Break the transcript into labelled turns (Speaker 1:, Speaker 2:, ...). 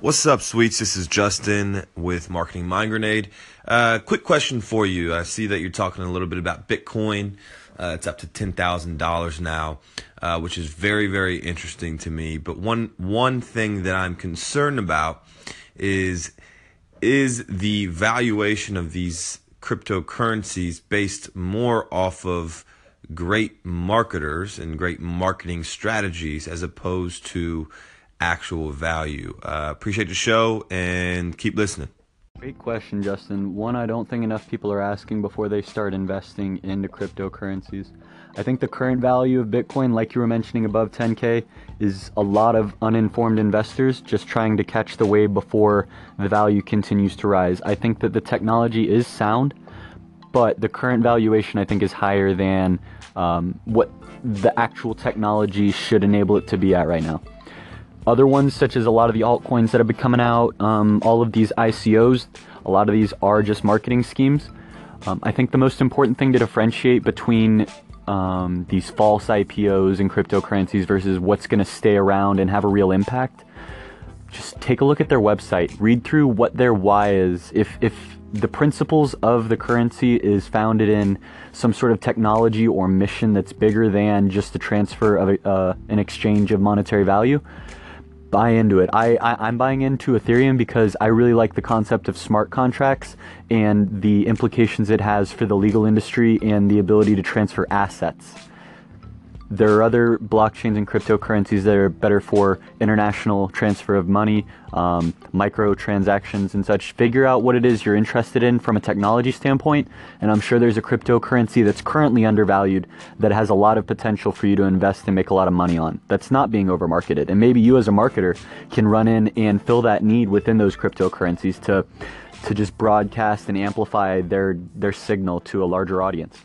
Speaker 1: What's up, sweets? This is Justin with Marketing Mind Grenade. Uh, quick question for you. I see that you're talking a little bit about Bitcoin. Uh, it's up to ten thousand dollars now, uh, which is very, very interesting to me. But one one thing that I'm concerned about is is the valuation of these cryptocurrencies based more off of great marketers and great marketing strategies as opposed to actual value. Uh, appreciate the show and keep listening.
Speaker 2: Great question, Justin. One I don't think enough people are asking before they start investing into cryptocurrencies. I think the current value of Bitcoin, like you were mentioning above 10K, is a lot of uninformed investors just trying to catch the wave before the value continues to rise. I think that the technology is sound, but the current valuation I think is higher than um, what the actual technology should enable it to be at right now. Other ones, such as a lot of the altcoins that have been coming out, um, all of these ICOs, a lot of these are just marketing schemes. Um, I think the most important thing to differentiate between um, these false IPOs and cryptocurrencies versus what's going to stay around and have a real impact, just take a look at their website. Read through what their why is. If if the principles of the currency is founded in some sort of technology or mission that's bigger than just the transfer of a, uh, an exchange of monetary value, buy into it. I, I am buying into Ethereum because I really like the concept of smart contracts and the implications it has for the legal industry and the ability to transfer assets. There are other blockchains and cryptocurrencies that are better for international transfer of money, um, micro transactions, and such. Figure out what it is you're interested in from a technology standpoint, and I'm sure there's a cryptocurrency that's currently undervalued that has a lot of potential for you to invest and make a lot of money on. That's not being overmarketed, and maybe you as a marketer can run in and fill that need within those cryptocurrencies to to just broadcast and amplify their their signal to a larger audience.